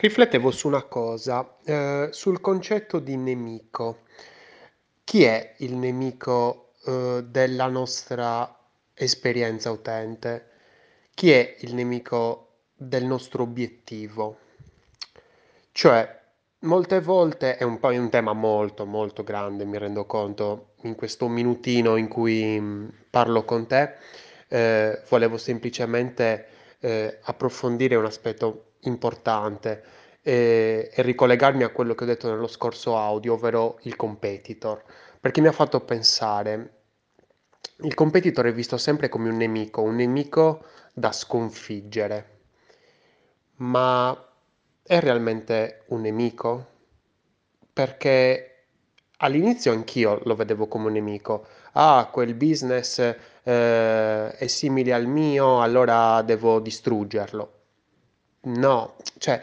Riflettevo su una cosa, ehm, sul concetto di nemico. Chi è il nemico, uhm, della nostra esperienza utente? Chi è il nemico del nostro obiettivo? Cioè, molte volte è un un tema molto, molto grande, mi rendo conto, in questo minutino in cui, mhmm, parlo con te, ehm, volevo semplicemente, ehm, approfondire un aspetto importante, ehm, e ricollegarmi a quello che ho detto nello scorso audio, ovvero il competitor, perché mi ha fatto pensare il competitor è visto sempre come un nemico, un nemico da sconfiggere. Ma è realmente un nemico? Perché all'inizio anch'io lo vedevo come un nemico. Ah, quel business, eh, è simile al mio, allora devo distruggerlo. No, cioè,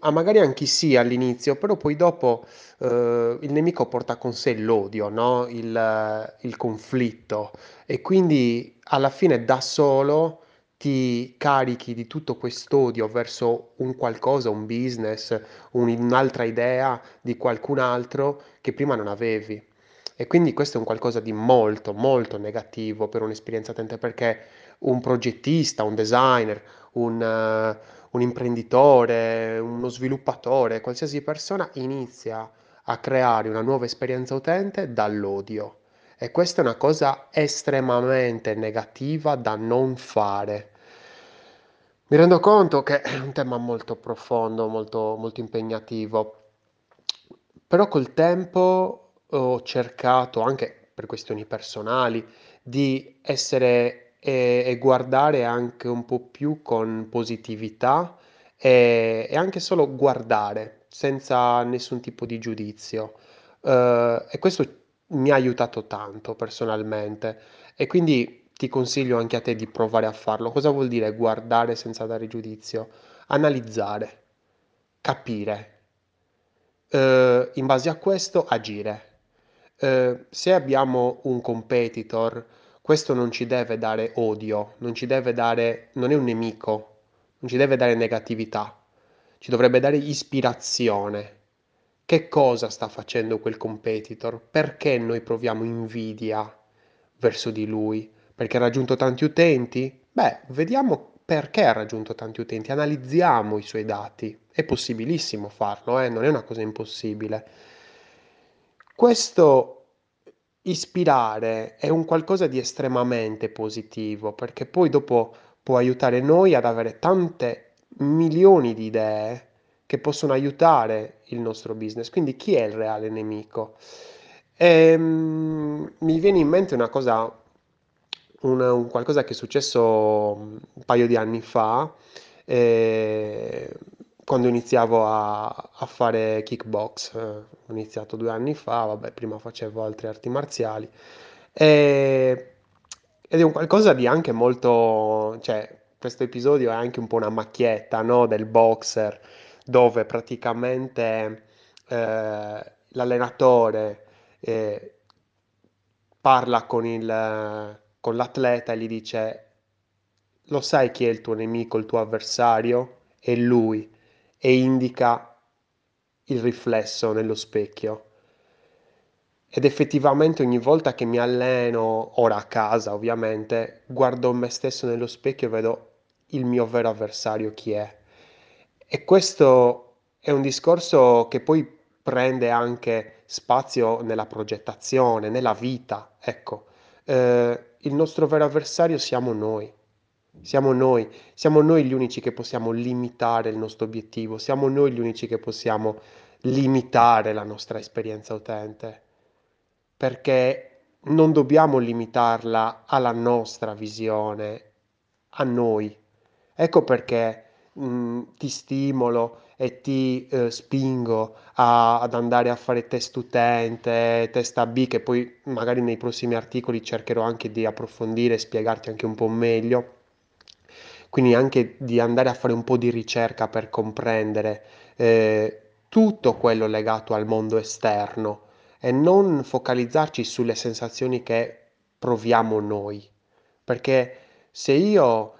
ah, magari anche sì all'inizio, però poi dopo eh, il nemico porta con sé l'odio, no? Il, il conflitto e quindi alla fine da solo ti carichi di tutto quest'odio verso un qualcosa, un business, un- un'altra idea di qualcun altro che prima non avevi. E quindi questo è un qualcosa di molto, molto negativo per un'esperienza utente perché un progettista, un designer, un, eh, un imprenditore, uno sviluppatore, qualsiasi persona inizia a creare una nuova esperienza utente dall'odio. E questa è una cosa estremamente negativa da non fare. Mi rendo conto che è un tema molto profondo, molto, molto impegnativo, però col tempo ho cercato, anche per questioni personali, di essere e, e guardare anche un po' più con positività e, e anche solo guardare senza nessun tipo di giudizio. Eh, e questo mi ha aiutato tanto personalmente e quindi ti consiglio anche a te di provare a farlo. Cosa vuol dire guardare senza dare giudizio? Analizzare, capire, eh, in base a questo agire. Eh, se abbiamo un competitor, questo non ci deve dare odio, non ci deve dare, non è un nemico, non ci deve dare negatività, ci dovrebbe dare ispirazione. Che cosa sta facendo quel competitor? Perché noi proviamo invidia verso di lui? Perché ha raggiunto tanti utenti? Beh, vediamo perché ha raggiunto tanti utenti, analizziamo i suoi dati. È possibilissimo farlo, eh? Non è una cosa impossibile. Questo ispirare è un qualcosa di estremamente positivo, perché poi dopo può aiutare noi ad avere tante milioni di idee che possono aiutare il nostro business. Quindi chi è il reale nemico? Ehm, mi viene in mente una cosa, un, un qualcosa che è successo un paio di anni fa, eh, quando iniziavo a, a fare kickbox. eh, ho iniziato due anni fa, vabbè, prima facevo altre arti marziali. E- ed è un qualcosa di anche molto, cioè, questo episodio è anche un po' una macchietta, no, del boxer, dove praticamente eh, l'allenatore eh, parla con il, con l'atleta e gli dice: Lo sai chi è il tuo nemico, il tuo avversario? È lui, e indica il riflesso nello specchio. Ed effettivamente ogni volta che mi alleno, ora a casa ovviamente, guardo me stesso nello specchio e vedo il mio vero avversario chi è. E questo è un discorso che poi prende anche spazio nella progettazione, nella vita, ecco. Eh, il nostro vero avversario siamo noi. Siamo noi, siamo noi gli unici che possiamo limitare il nostro obiettivo, siamo noi gli unici che possiamo limitare la nostra esperienza utente perché non dobbiamo limitarla alla nostra visione, a noi. Ecco perché mh, ti stimolo e ti eh, spingo a- ad andare a fare test utente, test AB, che poi magari nei prossimi articoli cercherò anche di approfondire e spiegarti anche un po' meglio. Quindi anche di andare a fare un po' di ricerca per comprendere eh, tutto quello legato al mondo esterno e non focalizzarci sulle sensazioni che proviamo noi. Perché se io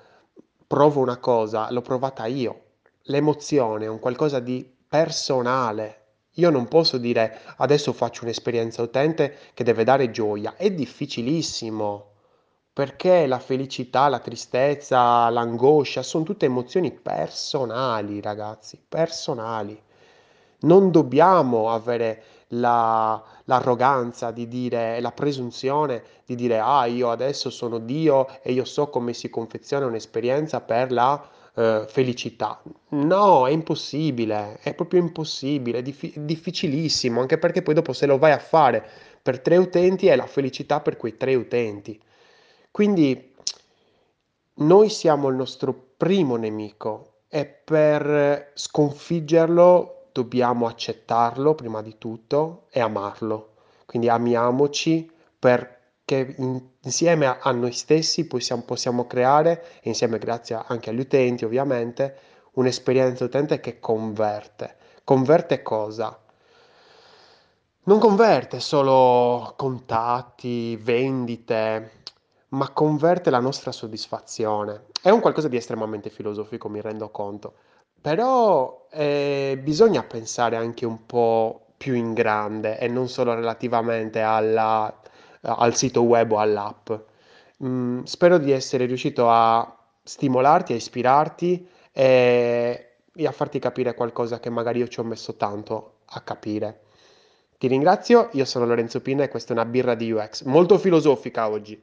provo una cosa, l'ho provata io. l'emozione è un qualcosa di personale. Io non posso dire adesso faccio un'esperienza utente che deve dare gioia. È difficilissimo perché la felicità, la tristezza, l'angoscia sono tutte emozioni personali, ragazzi, personali. Non dobbiamo avere la, l'arroganza di dire, la presunzione di dire, ah, io adesso sono Dio e io so come si confeziona un'esperienza per la eh, felicità. No, è impossibile, è proprio impossibile, è diffi- difficilissimo, anche perché poi dopo se lo vai a fare per tre utenti è la felicità per quei tre utenti. Quindi noi siamo il nostro primo nemico e per sconfiggerlo dobbiamo accettarlo prima di tutto e amarlo. Quindi amiamoci perché insieme a, noi stessi possiamo, possiamo creare, insieme grazie anche agli utenti ovviamente, un'esperienza utente che converte. Converte cosa? Non converte solo contatti, vendite, ma converte la nostra soddisfazione. È un qualcosa di estremamente filosofico, mi rendo conto, però eh, bisogna pensare anche un po' più in grande e non solo relativamente alla- al sito web o all'app. Mm, spero di essere riuscito a stimolarti, a ispirarti e, e a farti capire qualcosa che magari io ci ho messo tanto a capire. Ti ringrazio, io sono Lorenzo Pinna e questa è una birra di UX, molto filosofica oggi.